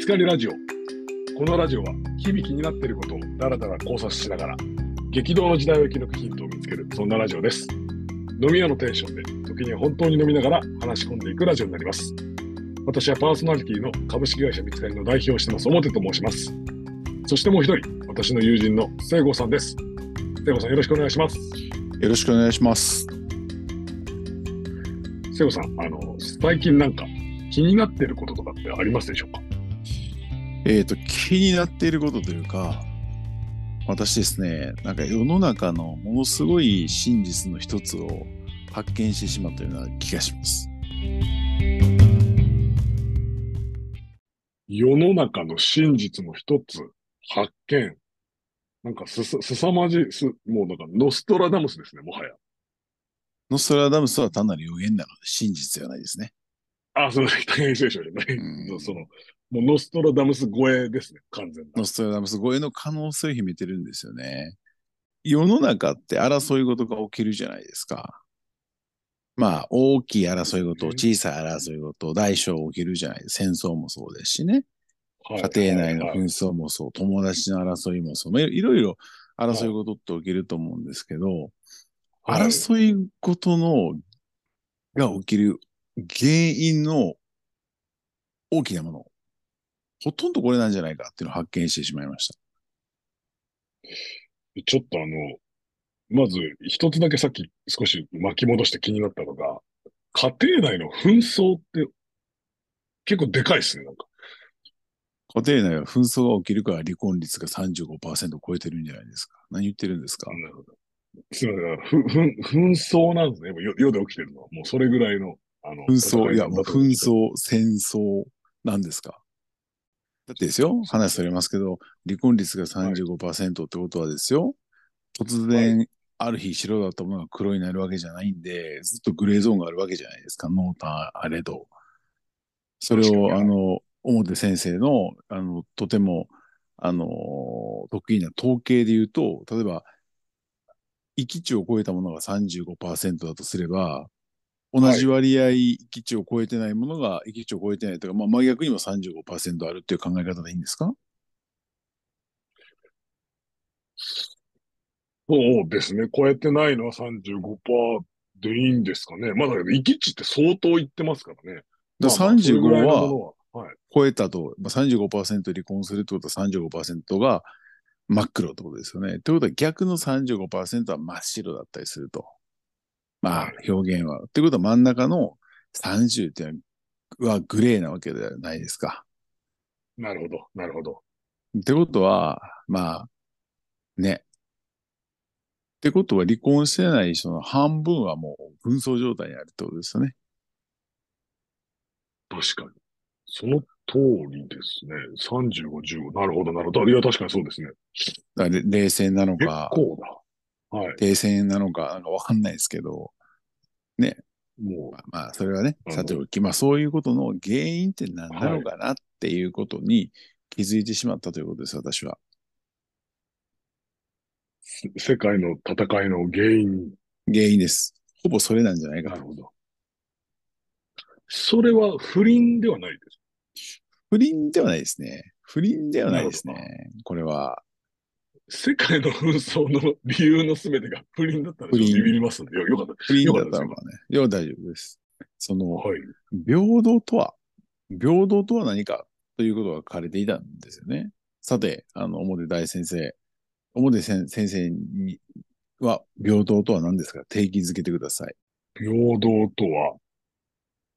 つかりラジオ。このラジオは日々気になっていることをだらだら考察しながら、激動の時代を生き抜くヒントを見つける、そんなラジオです。飲み屋のテンションで、時には本当に飲みながら話し込んでいくラジオになります。私はパーソナリティの株式会社見つかりの代表をしてます、表と申します。そしてもう一人、私の友人の聖子さんです。聖子さんよろしくお願いします。よろしくお願いします。聖子さん、あの、最近なんか気になっていることとかってありますでしょうか？えっ、と、気になっていることというか、私ですね、なんか世の中のものすごい真実の一つを発見してしまったような気がします。世の中の真実の一つ、発見。なんかすさ、すさまじい、す、もうなんかノストラダムスですね、もはや。ノストラダムスは単なる予言なので真実ではないですね。あ、その 大変聖書じゃない。うん その、もうノストラダムス超えですね、完全なノ。ストラダムス超えの可能性を秘めてるんですよね。世の中って争い事が起きるじゃないですか。まあ、大きい争い事、小さい争い事、大小起きるじゃないですか。戦争もそうですしね。はい家庭内の紛争もそう、友達の争いもそう、まあいいろいろ争い事って起きると思うんですけど、はい争い事のが起きる原因の大きなもの、ほとんどこれなんじゃないかっていうのを発見してしまいました。ちょっとあの、まず一つだけさっき少し巻き戻して気になったのが、家庭内の紛争って結構でかいですね、なんか。家庭内は紛争が起きるから離婚率が35%超えてるんじゃないですか。何言ってるんですか？なるほど。すみません。ふ、ふ、紛争なんですね。もう世世で起きてるのは。もうそれぐらいの、あの、紛争、いや、もう紛争、戦争なんですか？だってですよ、話それますけど、離婚率が35%ってことはですよ、突然、ある日白だったものが黒になるわけじゃないんで、ずっとグレーゾーンがあるわけじゃないですか、濃淡あれど。それを、あの、表先生の、あの、とても、あの、得意な統計で言うと、例えば、域値を超えたものが35%だとすれば、同じ割合、域値を超えてないものが域値を超えてないとか、まあ、真逆にも35%あるっていう考え方でいいんですか？そうですね。超えてないのは35%でいいんですかね。まあだけど、域値って相当いってますからね。だからまあまあそれぐらい35は。超えたと、まあ、35%離婚するってことは35%が真っ黒ってことですよね。ってことは逆の35%は真っ白だったりすると。まあはい表現は。ってことは真ん中の30っていうのはグレーなわけではないですか。なるほど、なるほど。ってことは、まあ、ね。ってことは離婚してない人の半分はもう紛争状態にあるってことですよね。確かに。その通りですね。35、15。なるほど、なるほど。いや、確かにそうですね。だ冷戦なの結か、構だ。はい。停戦なのか、なんかわかんないですけど、もまあ、まあそれはね、うんさておき、まあそういうことの原因って何なのかなっていうことに気づいてしまったということです、私は。う、世界の戦いの原因。原因です。ほぼそれなんじゃないかと。なるほど。それは不倫ではないです。不倫ではないですね。不倫ではないですね。これは。世界の紛争の理由のすべてが不倫だったらちょっと不倫ビビりますんで、よよかった。不倫だったですったのかね。いや、大丈夫です。その、はい。平等とは、平等とは何かということが書かれていたんですよね。さて、あの、表大先生、表先先生には、平等とは何ですか？定義づけてください。平等とは、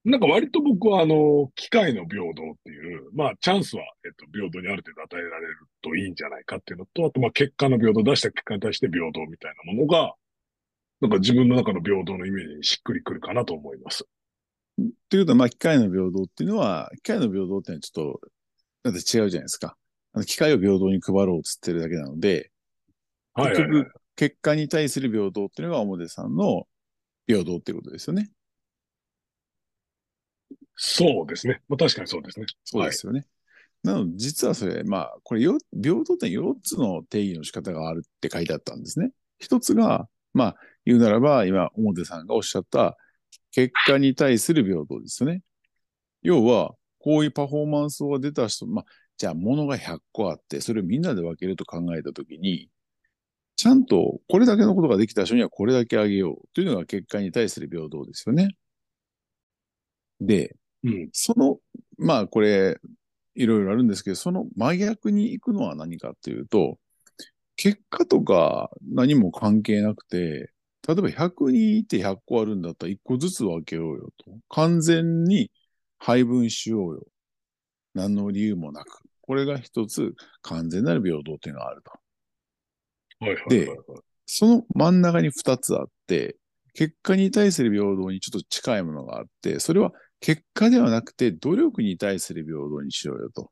なんか割と僕はあの、機械の平等っていう、まあチャンスは、えっと、平等にある程度与えられるといいんじゃないかっていうのと、あとまあ結果の平等、出した結果に対して平等みたいなものが、なんか自分の中の平等のイメージにしっくりくるかなと思います。ということは、まあ、機械の平等っていうのは、機械の平等っていうのはちょっと、だって違うじゃないですか。あの機械を平等に配ろうっつってるだけなので、結局、結果に対する平等っていうのが表さんの平等っていうことですよね。そうですね。まあ確かにそうですね。そうですよね。なので、実はそれ、まあ、これよ、平等って4つの定義の仕方があるって書いてあったんですね。一つが、まあ、言うならば、今、表さんがおっしゃった、結果に対する平等ですよね。要は、こういうパフォーマンスが出た人、まあ、じゃあ物が100個あって、それをみんなで分けると考えたときに、ちゃんとこれだけのことができた人にはこれだけあげようというのが結果に対する平等ですよね。で、うん。その、まあこれ、いろいろあるんですけど、その真逆に行くのは何かっていうと、結果とか何も関係なくて、例えば100人いて100個あるんだったら1個ずつ分けようよと。完全に配分しようよ。何の理由もなく。これが一つ完全なる平等っていうのがあると。はいはいはい、はい。その真ん中に2つあって、結果に対する平等にちょっと近いものがあって、それは結果ではなくて努力に対する平等にしようよと。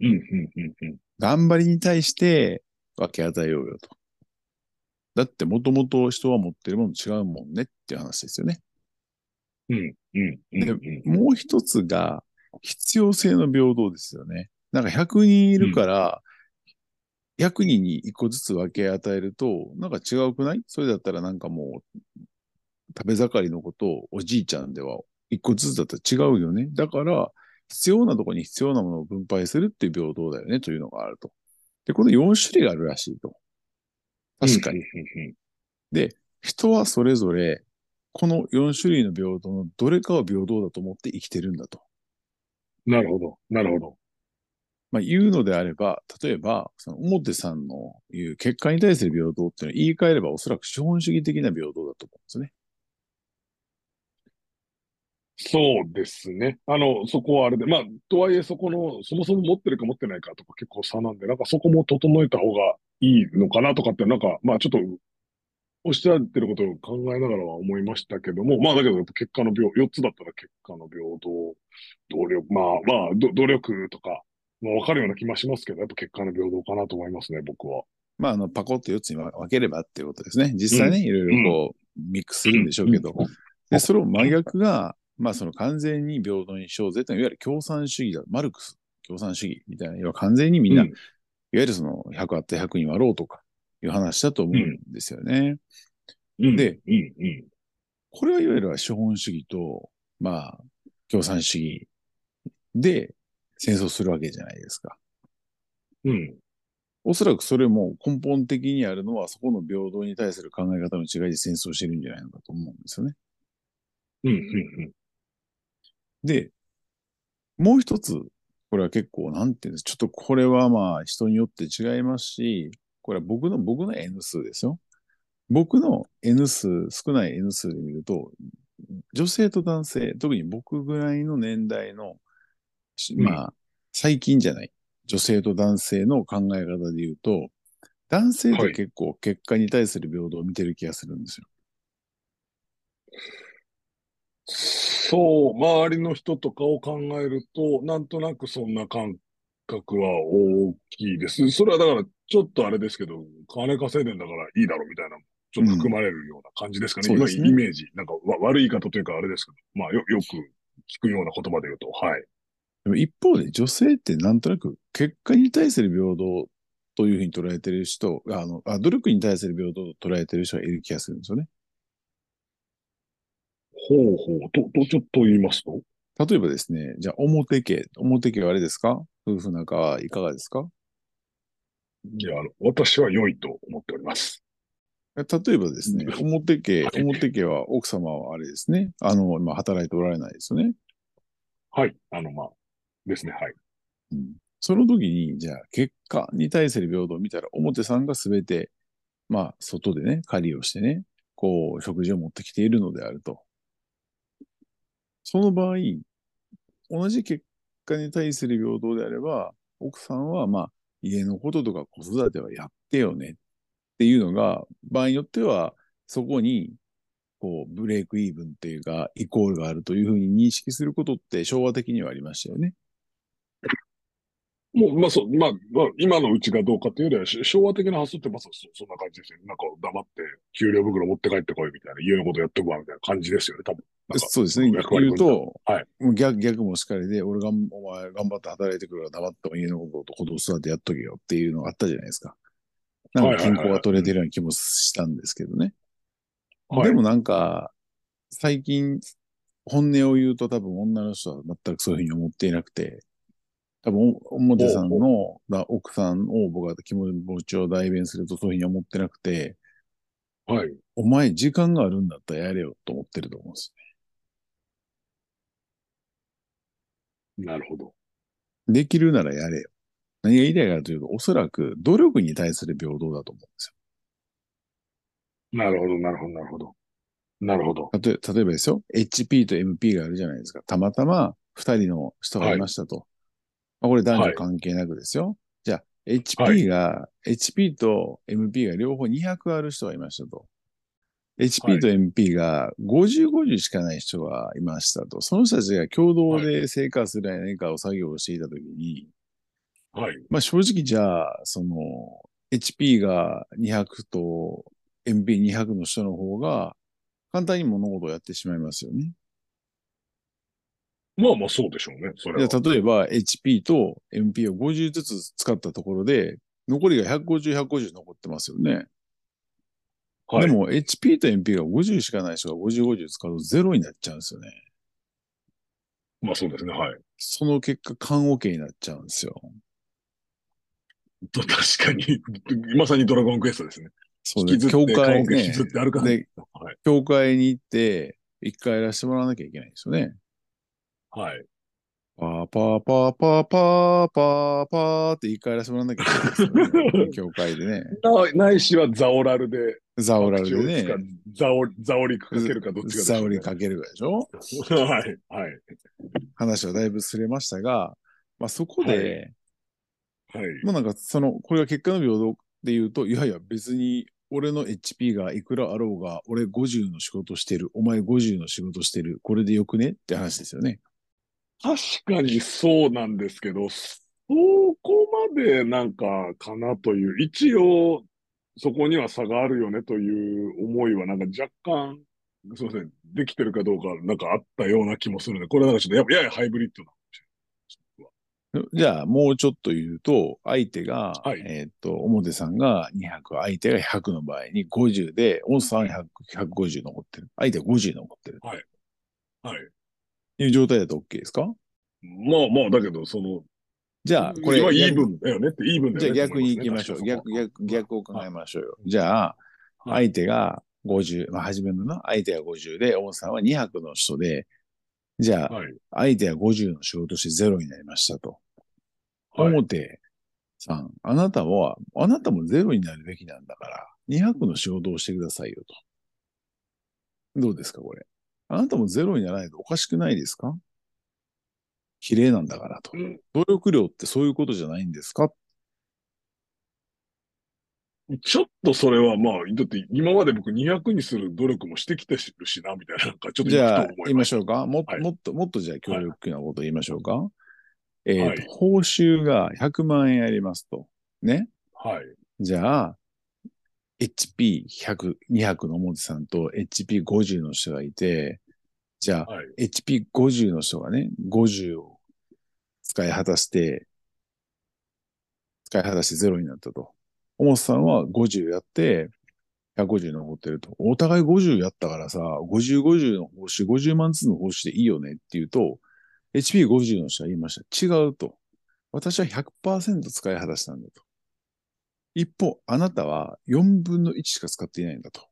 うん、うん、うん、うん。頑張りに対して分け与えようよと。だってもともと人は持ってるもの違うもんねっていう話ですよね。うん、うん、うん。でうんもう一つが必要性の平等ですよね。なんか100人いるから、100人に1個ずつ分け与えると、なんか違うくない？それだったらなんかもう、食べ盛りのことをおじいちゃんでは1個ずつだったら違うよね。だから、必要なところに必要なものを分配するっていう平等だよねというのがあると。で、この4種類があるらしいと。確かに。で、人はそれぞれ、この4種類の平等のどれかを平等だと思って生きてるんだと。なるほど、なるほど。まあ、言うのであれば、例えば、その表さんの言う結果に対する平等っていうのは言い換えればおそらく資本主義的な平等だと思うんですよね。そうですね。あの、そこはあれで、まあ、とはいえそこの、そもそも持ってるか持ってないかとか結構差なんで、なんかそこも整えた方がいいのかなとかって、なんか、まあちょっと、おっしゃってることを考えながらは思いましたけども、まあだけど結果の平、4つだったら結果の平等、努力、まあまあ、ど努力とか、まあわかるような気もしますけど、やっぱ結果の平等かなと思いますね、僕は。まあ、あの、パコッと4つに分ければっていうことですね。実際ね、いろいろこう、ミックスするんでしょうけど、で、それを真逆が、まあ、その完全に平等にしようぜっていうのは、いわゆる共産主義だ、マルクス、共産主義みたいな、要は完全にみんな、うんいわゆるその100あって100に割ろうとかいう話だと思うんですよね。うんで、うん、うん。これはいわゆる資本主義と、まあ、共産主義で戦争するわけじゃないですか。うん。おそらくそれも根本的にあるのは、そこの平等に対する考え方の違いで戦争してるんじゃないのかと思うんですよね。うん、うん、で、もう一つ、これは結構、なんていうんですちょっとこれはまあ人によって違いますし、これは僕の、僕の N 数ですよ。僕の N 数、少ない N 数で見ると、女性と男性、特に僕ぐらいの年代の、まあ、最近じゃない、女性と男性の考え方で言うと、男性って結構結果に対する平等を見てる気がするんですよ。そう、周りの人とかを考えると、なんとなくそんな感覚は大きいです。それはだから、ちょっとあれですけど、金稼いでんだからいいだろうみたいな、ちょっと含まれるような感じですかね。今うんねイメージ。なんかわ悪い言い方というかあれですけど、まあよ、よく聞くような言葉で言うと、はい。でも一方で女性ってなんとなく結果に対する平等というふうに捉えてる人、あのあ努力に対する平等と捉えてる人がいる気がするんですよね。ほうほう。と、と、ちょっと言いますと？例えばですね、じゃあ表家、表家はあれですか？夫婦仲はいかがですか？いや、あの、私は良いと思っております。例えばですね、表家、表家は奥様はあれですね、あの、今働いておられないですよね？はい。あの、まあ、ですね、はい。うんその時に、じゃあ結果に対する平等を見たら、表さんがすべて、まあ、外でね、狩りをしてね、こう、食事を持ってきているのであると。その場合、同じ結果に対する平等であれば、奥さんは、まあ、家のこととか子育てはやってよねっていうのが、場合によっては、そこに、こう、ブレイクイーブンっていうか、イコールがあるというふうに認識することって昭和的にはありましたよね。もう、まあそう、まあ、まあ、今のうちがどうかというよりは、昭和的な発想ってまさそそんな感じですよね。なんか黙って、給料袋持って帰ってこいみたいな、家のことやっとくわみたいな感じですよね、多分。そうですね。言うと、はい逆逆もしかりで、俺が、お前頑張って働いてくるから黙っても家のことと子供育てやっとけよっていうのがあったじゃないですか。なんか健康が取れてるような気もしたんですけどね。はいでもなんか、最近、本音を言うと多分女の人は全くそういうふうに思っていなくて、多分、表さんのだ奥さんを僕が気持ちを代弁するとそういうふうに思ってなくて、はい。お前時間があるんだったらやれよと思ってると思うんですなるほど。ね。できるならやれよ。何が言いたいかというと、おそらく努力に対する平等だと思うんですなるほど、なるほど、なるほど。なるほど。よ。例え例えばですよ、HP と MP があるじゃないですか。たまたま二人の人がいましたと。まあ、これ男女関係なくですよ。じゃあ、HP が、HP と MP が両方200ある人がいましたと。HP と MP が50、50しかない人がいましたと。その人たちが共同で成果する何かを作業をしていたときに、はい。まあ正直じゃあ、その、HP が200と MP200 の人の方が簡単に物事をやってしまいますよね。まあまあそうでしょうね。それは。例えば HP と MP を50ずつ使ったところで、残りが150、150残ってますよね。はい、でも HP と MP が50しかない人が50、50使うとゼロになっちゃうんですよね。まあそうですね。はい。その結果、缶オケになっちゃうんですよ。と確かに、まさにドラゴンクエストですね。そう引きずって、教会ね引き、ずって歩かない。で、はい。教会に行って、一回やらせてもらわなきゃいけないんですよね。はい。パーパーパーパーパーパーパーって一回やらせてもらわ なきゃいけないんですよね。教会でね。ないしはザオラルで、ザオラルでねザオ、ザオリクかけるかどっちかねザオリクかけるかでしょ？はい。はい。話はだいぶずれましたが、まあそこで、はい。まあなんかその、これが結果の平等で言うと、いやいや別に俺の HP がいくらあろうが、俺50の仕事してる、お前50の仕事してる、これでよくね？って話ですよね。確かにそうなんですけど、そこまでなんかかなという、一応そこには差があるよねという思いはなんか若干、すみません、できてるかどうかなんかあったような気もするので、これなんかちょっとやややハイブリッドな。じゃあもうちょっと言うと、相手が、はいえーっと、表さんが200、相手が100の場合に50で、オンさんは100 150残ってる。相手は50残ってる。はい。いう状態だと OK ですか？まあまあ、だけど、その、じゃあ、これ、今イーブンだよねって、イーブンだじゃあよねって思い逆。に行きましょう。逆、逆、逆を考えましょうよ。じゃあ、はい相手が50、まあ、初めのな、相手が50で、オンさんは200の人で、じゃあ、はい。相手は50の仕事してゼロになりましたと。はい。表さん、あなたは、あなたもゼロになるべきなんだから、200の仕事をしてくださいよと。どうですか、これ？あなたもゼロにならないとおかしくないですか？綺麗なんだからと。うん。努力量ってそういうことじゃないんですか？ちょっとそれはまあ、だって今まで僕200にする努力もしてきてるしな、みたいな、なんかちょっとじゃあ言いましたょうか。もっと、はい。もっと、もっとじゃあ協力なこと言いましょうか、えっ、と、はい。報酬が100万円ありますと。ね。はい。じゃあ、HP100、200の表さんと HP50 の人がいて、じゃあ、はい。HP50 の人がね、50を使い果たして、使い果たしてゼロになったと。表さんは50やって、150残ってると。お互い50やったからさ、50、50の報酬、50万ずつの報酬でいいよねって言うと、HP50 の人は言いました。違うと。私は100%使い果たしたんだと。一方、あなたは4分の1しか使っていないんだと。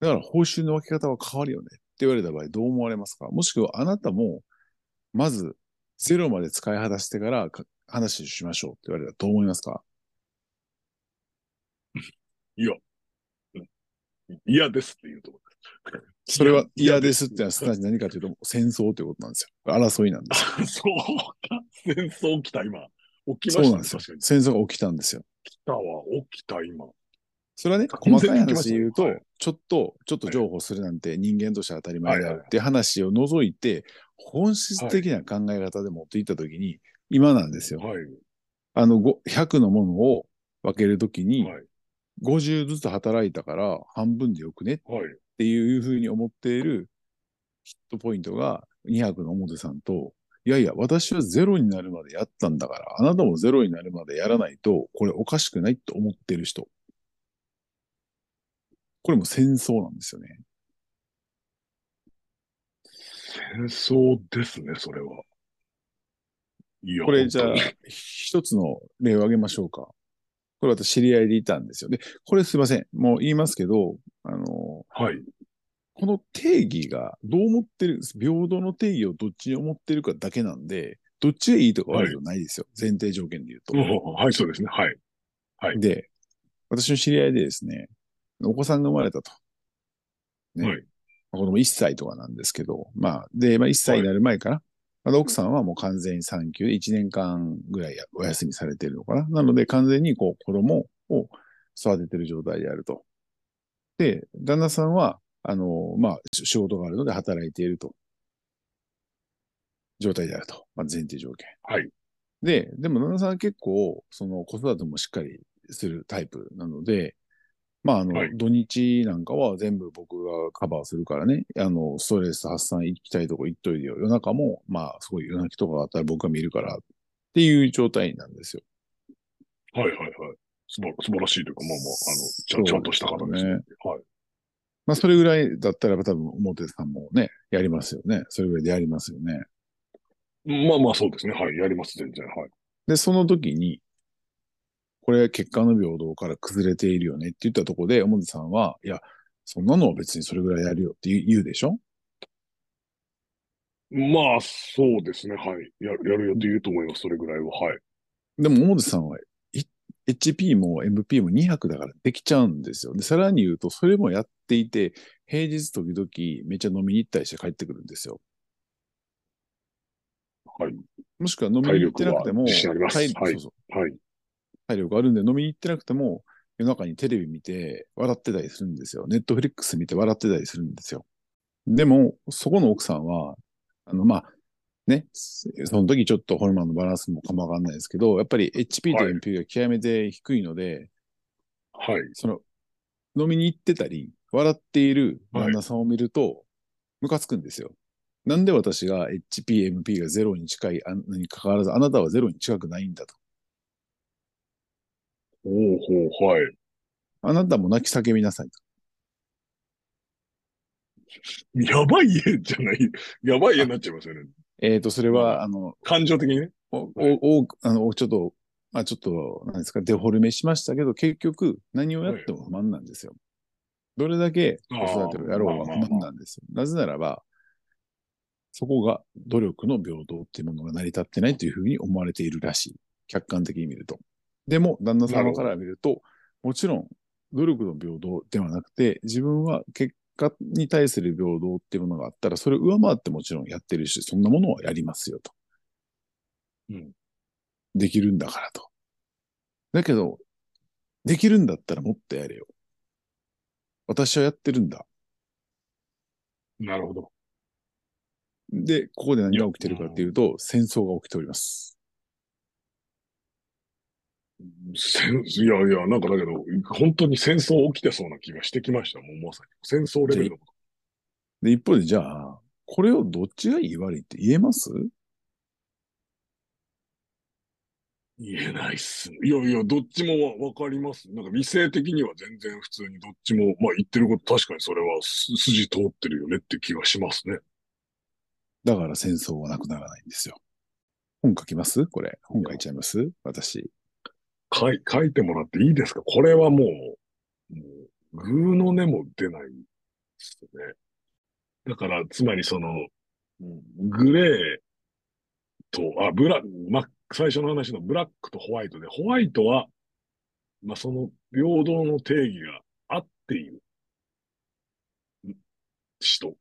だから報酬の分け方は変わるよね言われた場合どう思われますか？もしくはあなたも、まずゼロまで使い果たしてからか話をしましょうって言われたらどう思いますか？いや、うん嫌ですっていうところそれは嫌ですってのはすなわち何かというと戦争ということなんですよ。争いなんですよ。あ そうか。戦争起きた、今。起きそましたね、うなんですよ。戦争が起きたんですよ。来たわ、起きた、今。それはね、完細かい話で言うと、はいちょっと、ちょっと情報するなんて人間として当たり前であるって話を除いて、本質的な考え方で持っていったときに、今なんですよ。はい。あの、ご100のものを分けるときに、はい。50ずつ働いたから半分でよくねっはい。ていうふうに思っているヒットポイントが200の表さんと、いやいや、私はゼロになるまでやったんだから、あなたもゼロになるまでやらないと、これおかしくないと思ってる人。これも戦争なんですよね。戦争ですね、それは。いやこれじゃあ一つの例を挙げましょうか。これ私知り合いでいたんですよ。で、これすいません。もう言いますけど、あの、はい。この定義がどう思ってる、平等の定義をどっちに思ってるかだけなんで、どっちがいいとか悪いとかないですよ。前提条件で言うと。うんはい、そうですね。はい。はいで、私の知り合いでですね、お子さんが生まれたと。ね。はい子供1歳とかなんですけど、まあ、で、まあ1歳になる前かな。まだ奥さんはもう完全に産休で1年間ぐらいお休みされてるのかな。なので完全にこう子供を育ててる状態であると。で、旦那さんは、あの、まあ、し仕事があるので働いていると。状態であると。まあ、前提条件。はい。で、でも旦那さんは結構、その子育てもしっかりするタイプなので、まあ、あの、はい土日なんかは全部僕がカバーするからね、あの、ストレス発散行きたいとこ行っといてよ。夜中も、まあ、すごい夜泣きとかがあったら僕が見るからっていう状態なんですよ。はい、はい、はい。素晴素晴らしいというか、まあまあ、あの、ちゃんちゃんとした方ですね。ねはい。まあ、それぐらいだったら多分、表さんもね、やりますよね。それぐらいでやりますよね。まあまあ、そうですね。はい。やります、全然。はい。で、その時に、これ結果の平等から崩れているよねって言ったところで、表さんは、いや、そんなのは別にそれぐらいやるよって言うでしょ？まあ、そうですね。はい。ややるよって言うと思います。それぐらいは。はい。でも、表さんは、い HP も MP も200だからできちゃうんですよ。で、さらに言うと、それもやっていて、平日時々めっちゃ飲みに行ったりして帰ってくるんですよ。はい。もしくは飲みに行ってなくても、体力は自信ありますいそうそうはい。体力あるんで飲みに行ってなくても、夜中にテレビ見て笑ってたりするんですよ。ネットフリックス見て笑ってたりするんですよ。でも、そこの奥さんは、あの、まあ、ね、その時ちょっとホルモンのバランスもかもわかんないですけど、やっぱり HP とはい MP が極めて低いので、はい。その、飲みに行ってたり、笑っている旦那さんを見ると、ムカつくんですよ。なんで私が HP、MP がゼロに近いあんに関わらず、あなたはゼロに近くないんだと。おうほう、はい。あなたも泣き叫びなさいと。やばい家じゃない？やばい家になっちゃいますよね。えっ、と、それは、あの、感情的にね。お、はいお、おあの、ちょっと、まあちょっと、なんですか、デフォルメしましたけど、結局、何をやっても不満なんですよ。どれだけ子育てをやろうが不満なんですよ。なぜならば、そこが努力の平等っていうものが成り立ってないというふうに思われているらしい。客観的に見ると。でも、旦那様から見ると、もちろん、努力の平等ではなくて、自分は結果に対する平等っていうものがあったら、それを上回ってもちろんやってるし、そんなものをやりますよと。うん。できるんだからと。だけど、できるんだったらもっとやれよ。私はやってるんだ。なるほど。で、ここで何が起きてるかっていうと、戦争が起きております。せんいやいや、なんかだけど、本当に戦争起きてそうな気がしてきました。もうまさに。戦争レベルのこで、一方で、じゃあ、これをどっちがいい悪いって言えます？と言えないっす。いやいや、どっちもわわかります。なんか理性的には全然普通にどっちも、まあ言ってること確かにそれはす筋通ってるよねって気がしますね。だから戦争はなくならないんですよ。本書きます？これ。本書いちゃいます？私。書い書いてもらっていいですか？これはもう、もう、グーの音も出ないですね。だから、つまりその、グレーと、あ、ブラ、ま、最初の話のブラックとホワイトで、ホワイトは、まあ、その平等の定義が合っている人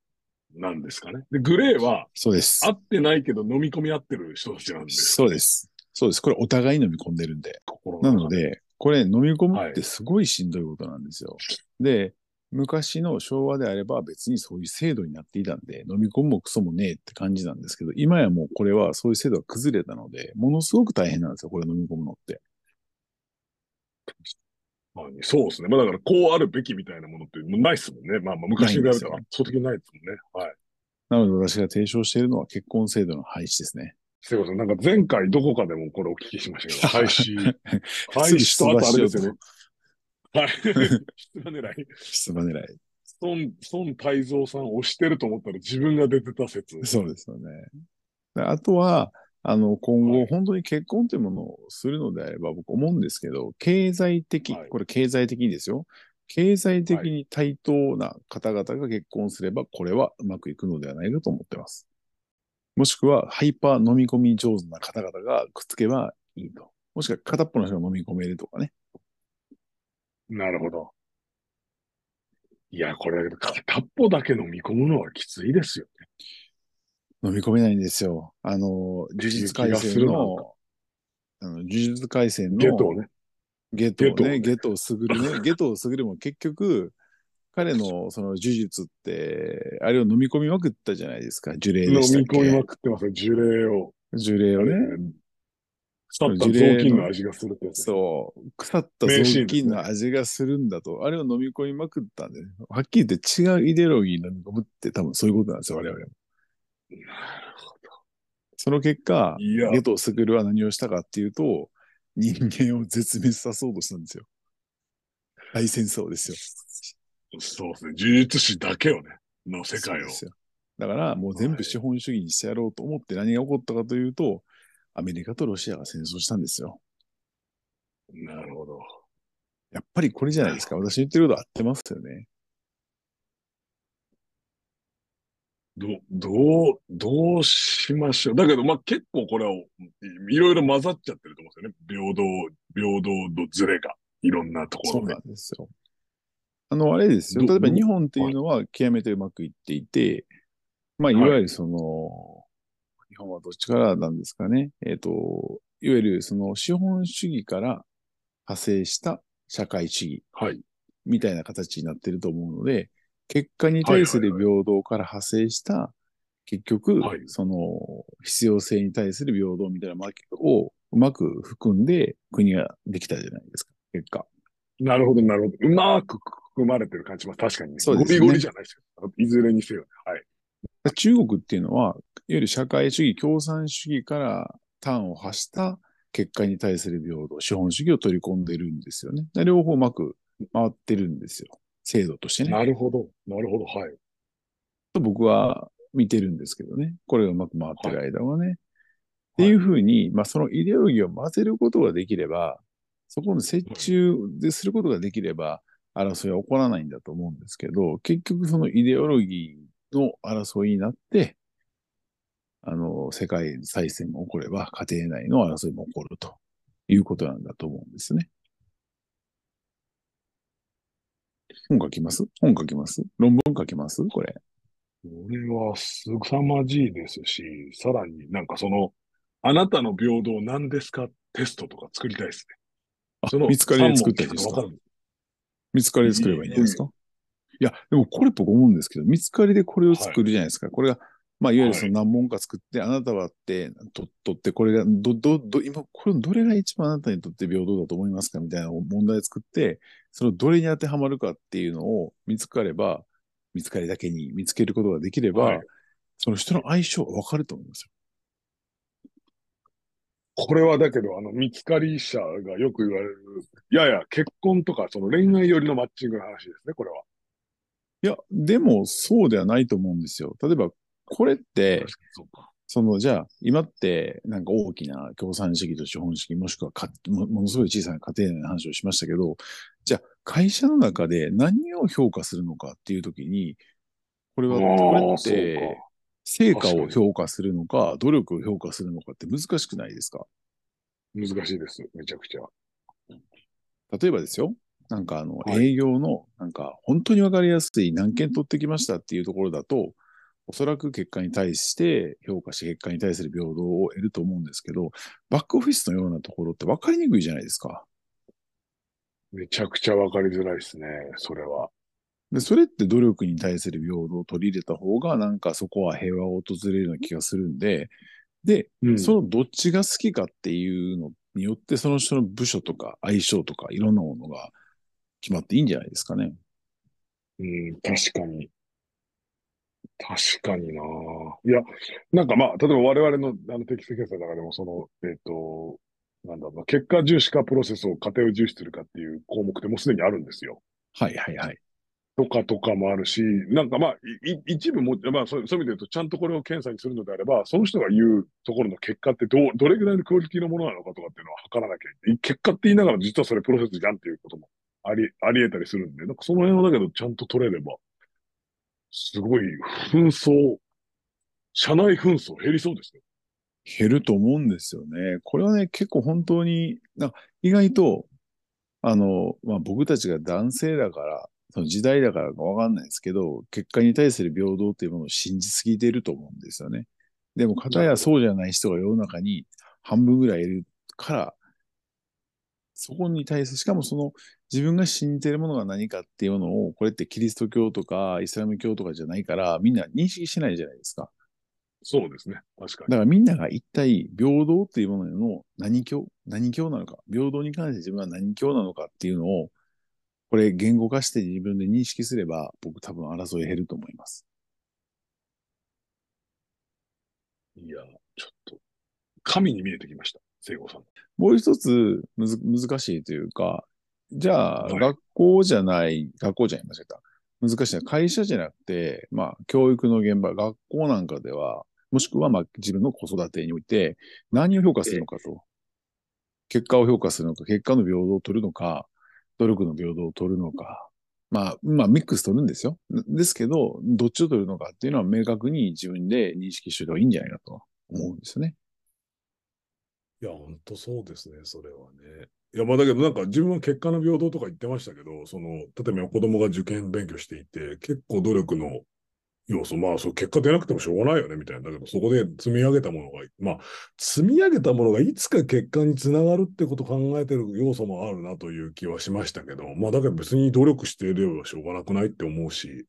なんですかね。で、グレーはそうです合。ってないけど飲み込み合ってる人たちなんで。そうです。そうです。これお互い飲み込んでるんで。心なので。で、これ飲み込むってすごいしんどいことなんですよ。で、昔の昭和であれば別にそういう制度になっていたんで、飲み込むもクソもねえって感じなんですけど、今やもうこれはそういう制度が崩れたので、ものすごく大変なんですよ、これ飲み込むのって。まあそうですね。まあだから、こうあるべきみたいなものってないっすもんね。まあまあ昔に比べたら圧倒的にないですもんね。はい。なので私が提唱しているのは結婚制度の廃止ですね。すいません。なんか前回どこかでもこれお聞きしましたけど、廃止。廃止とあとあれですよね。はい。出馬狙い。出馬狙い。孫、孫泰造さんを推してると思ったら自分が出てた説。そうですよね。であとは、あの、今後、はい本当に結婚というものをするのであれば、僕思うんですけど、経済的、はいこれ経済的にですよ。経済的に対等な方々が結婚すれば、これはうまくいくのではないかと思ってます。もしくは、ハイパー飲み込み上手な方々がくっつけばいいと。もしくは片っぽの人が飲み込めるとかね。なるほど。いや、これだけど、片っぽだけ飲み込むのはきついですよね。飲み込めないんですよ。あの、呪術廻戦気がするなんの、あの呪術廻戦のゲトをね。ゲトをね、ゲトをねゲトをすぐるね、ゲトをすぐるも結局、彼のその呪術って、あれを飲み込みまくったじゃないですか、呪霊飲みでしたっ込みまけくってますよ、樹齢を。呪霊をね。腐った雑巾の味がするってやつ。そう、腐った雑巾の味がするんだと、あれを飲み込みまくったんで、はっきり言って違うイデオロギー飲み込むって多分そういうことなんですよ、我々も。なるほその結果ゲトスグルは何をしたかっていうと、人間を絶滅さそうとしたんですよ。大戦争ですよ。そうですね。呪術師だけをね、の世界をだからもう全部資本主義にしてやろうと思って何が起こったかというと、アメリカとロシアが戦争したんですよ。なるほど。やっぱりこれじゃないですか。私言ってること合ってますよね。ど、どう、どうしましょう。だけど、まあ、結構これは、いいろいろ混ざっちゃってると思うんですよね。平等、平等のズレが。いろんなところでそうな。んですよ。あの、あれですよ。例えば日本っていうのは極めてうまくいっていて、まあ、いわゆるその、日本はどっちからなんですかね。えっ、と、いわゆるその資本主義から派生した社会主義はい。みたいな形になってると思うので、結果に対する平等から派生した、結局、はいその必要性に対する平等みたいなものをうまく含んで国ができたじゃないですか、結果。なるほど、なるほど。うまく含まれてる感じも確かにね。そうですねゴリゴリじゃないですよ。いずれにせよね。はい。中国っていうのは、いわゆる社会主義、共産主義から端を発した結果に対する平等、資本主義を取り込んでるんですよね。で両方うまく回ってるんですよ。制度としてね。なるほど。なるほど。はい。と僕は見てるんですけどね。これがうまく回ってる間はね。っていうふうに、まあそのイデオロギーを混ぜることができれば、そこの折衷ですることができれば、争いは起こらないんだと思うんですけど、結局そのイデオロギーの争いになって、あの、世界再戦も起これば、家庭内の争いも起こるということなんだと思うんですね。本書きます？本書きます？論文書きます？これ。これはすさまじいですし、さらになんかその、あなたの平等何ですか？テストとか作りたいですね。あその見つかりで作ったりですか？見つかりで作ればいいんじゃないですか？いや、でもこれ僕思うんですけど、見つかりでこれを作るじゃないですか。これが、まあ、いわゆるその何問か作って、あなたはって、と、取って、これが、ど、ど、ど、今、これどれが一番あなたにとって平等だと思いますかみたいな問題作って、そのどれに当てはまるかっていうのを見つかれば、見つかりだけに見つけることができれば、はい。その人の相性がわかると思いますよ。これはだけど、あの、見つかり者がよく言われる、いやいや、結婚とか、その恋愛よりのマッチングの話ですね、これは。いや、でもそうではないと思うんですよ。例えば、これってその、じゃあ、今って、なんか大きな共産主義と資本主義、もしくはかもものすごい小さな家庭内の話をしましたけど、じゃあ、会社の中で何を評価するのかっていうときに、これは、あこれって、成果を評価するのか、努力を評価するのかって難しくないですか？か。難しいです、めちゃくちゃ。例えばですよ、なんかあの、はい営業の、なんか、本当にわかりやすい何件取ってきましたっていうところだと、おそらく結果に対して評価し、結果に対する平等を得ると思うんですけど、バックオフィスのようなところって分かりにくいじゃないですか。めちゃくちゃわかりづらいですね、それは。で、それって努力に対する平等を取り入れた方が、なんかそこは平和を訪れるような気がするんで、で、うんそのどっちが好きかっていうのによって、その人の部署とか相性とかいろんなものが決まっていいんじゃないですかね。うん、確かに。確かにな。いや、なんかまあ、例えば我々のあの適正検査の中でも、その、えっ、と、なんだろうな、結果重視かプロセスを過程を重視するかっていう項目ってもうすでにあるんですよ。はいはいはい。とかとかもあるし、なんかまあ、一部も、まあそうそういう意味で言うと、ちゃんとこれを検査にするのであれば、その人が言うところの結果ってど、どれぐらいのクオリティのものなのかとかっていうのは測らなきゃいけない。結果って言いながら実はそれプロセスじゃんっていうこともあり、あり得たりするんで、なんかその辺はだけどちゃんと取れれば、すごい紛争、社内紛争減りそうですよ。減ると思うんですよね。これはね、結構本当に、な意外と、あの、まあ、僕たちが男性だから、その時代だからかわかんないですけど、結果に対する平等っていうものを信じすぎていると思うんですよね。でも、片やそうじゃない人が世の中に半分ぐらいいるから、そこに対する、しかもその自分が信じているものが何かっていうのを、これってキリスト教とかイスラム教とかじゃないから、みんな認識しないじゃないですか。そうですね。確かに。だからみんなが一体平等っていうものの何教、何教なのか、平等に関して自分は何教なのかっていうのを、これ言語化して自分で認識すれば、僕多分争い減ると思います。いや、ちょっと、神に見えてきました。聖子さん。もう一つむず難しいというか、じゃあ、はい学校じゃない、学校じゃない、間違えた。難しいな。会社じゃなくて、まあ、教育の現場、学校なんかでは、もしくはまあ自分の子育てにおいて、何を評価するのかと。結果を評価するのか、結果の平等を取るのか、努力の平等を取るのか。まあ、まあ、ミックス取るんですよ。ですけど、どっちを取るのかっていうのは明確に自分で認識しておいた方がいいんじゃないかと思うんですよね。いや、本当そうですね、それはね。いや、まあだけどなんか自分は結果の平等とか言ってましたけど、その、例えば子供が受験勉強していて、結構努力の要素、まあそう結果出なくてもしょうがないよね、みたいな。だけどそこで積み上げたものが、まあ積み上げたものがいつか結果につながるってことを考えてる要素もあるなという気はしましたけど、まあだけど別に努力していればしょうがなくないって思うし、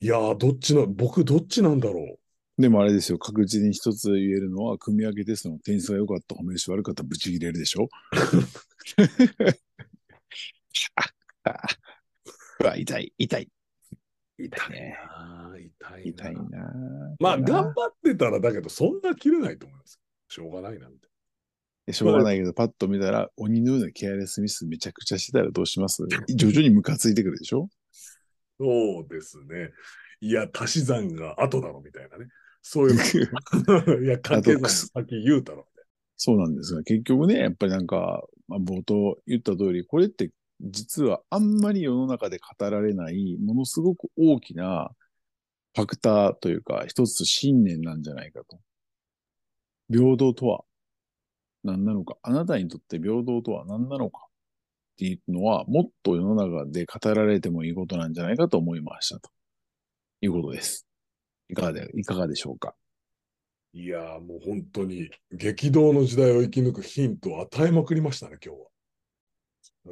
いやー、どっちな、僕どっちなんだろう。でもあれですよ、確実に一つ言えるのは、組み上げテストの点数が良かった、褒めるし悪かった、ブチ切れるでしょ うわ、痛い、痛い。痛いね。なー痛い痛いな。まあ、頑張ってたら、だけど、そんな切れないと思います。しょうがないな、みたいしょうがないけど、パッと見たら、鬼のようなケアレスミスめちゃくちゃしてたらどうします？徐々にムカついてくるでしょ？な。そうですね。いや、足し算が後だろ、みたいなね。そういうの。いや、掛け算先言うたろ、そうなんですが、結局ね、やっぱりなんか、まあ、冒頭言った通り、これって実はあんまり世の中で語られない、ものすごく大きなファクターというか、一つ信念なんじゃないかと。平等とは何なのか、あなたにとって平等とは何なのかっていうのは、もっと世の中で語られてもいいことなんじゃないかと思いましたということです。いかがで、いかがでしょうかいやー、もう本当に激動の時代を生き抜くヒントを与えまくりましたね、今日は。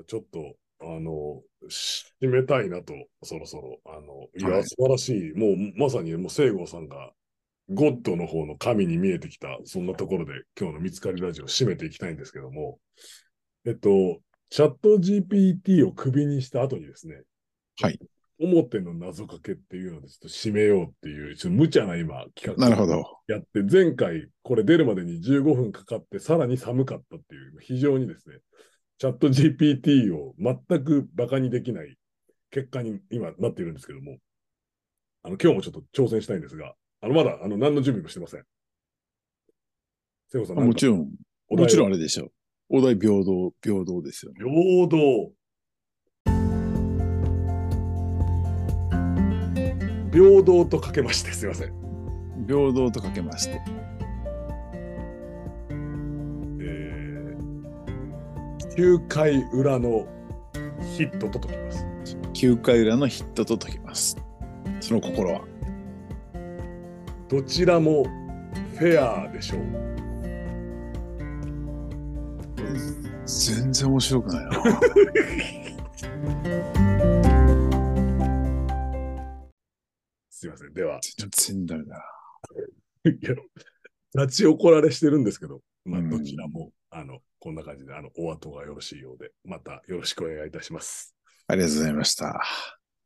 ちょっと、あの、締めたいなと、そろそろ。あの、いや、はい素晴らしい。もう、まさに、もう、聖郷さんが、ゴッドの方の神に見えてきた、そんなところで、今日の見つかりラジオを締めていきたいんですけども、えっと、チャット GPT をクビにした後にですね、はい。表の謎かけっていうので、ちょっと締めようっていう、ちょっと無茶な今、企画なるほど。やって、前回これ出るまでに15分かかって、さらに寒かったっていう、非常にですね、チャット GPT を全くバカにできない結果に今なっているんですけども、あの、今日もちょっと挑戦したいんですが、あの、まだ、あの、何の準備もしてません。瀬尾さん、ん。もちろん、もちろんあれでしょう。お題平等、平等ですよね。平等。平等とかけまして、すいません。平等とかけまして。9回裏のヒットと解きます。9回裏のヒットと解きます。その心は。どちらもフェアでしょう。全然面白くないな。すいません。では、全然ダメだいや立ち怒られしてるんですけど、まあ、うんどちらも、あの、こんな感じで、あの、お後がよろしいようで、またよろしくお願いいたします。ありがとうございました。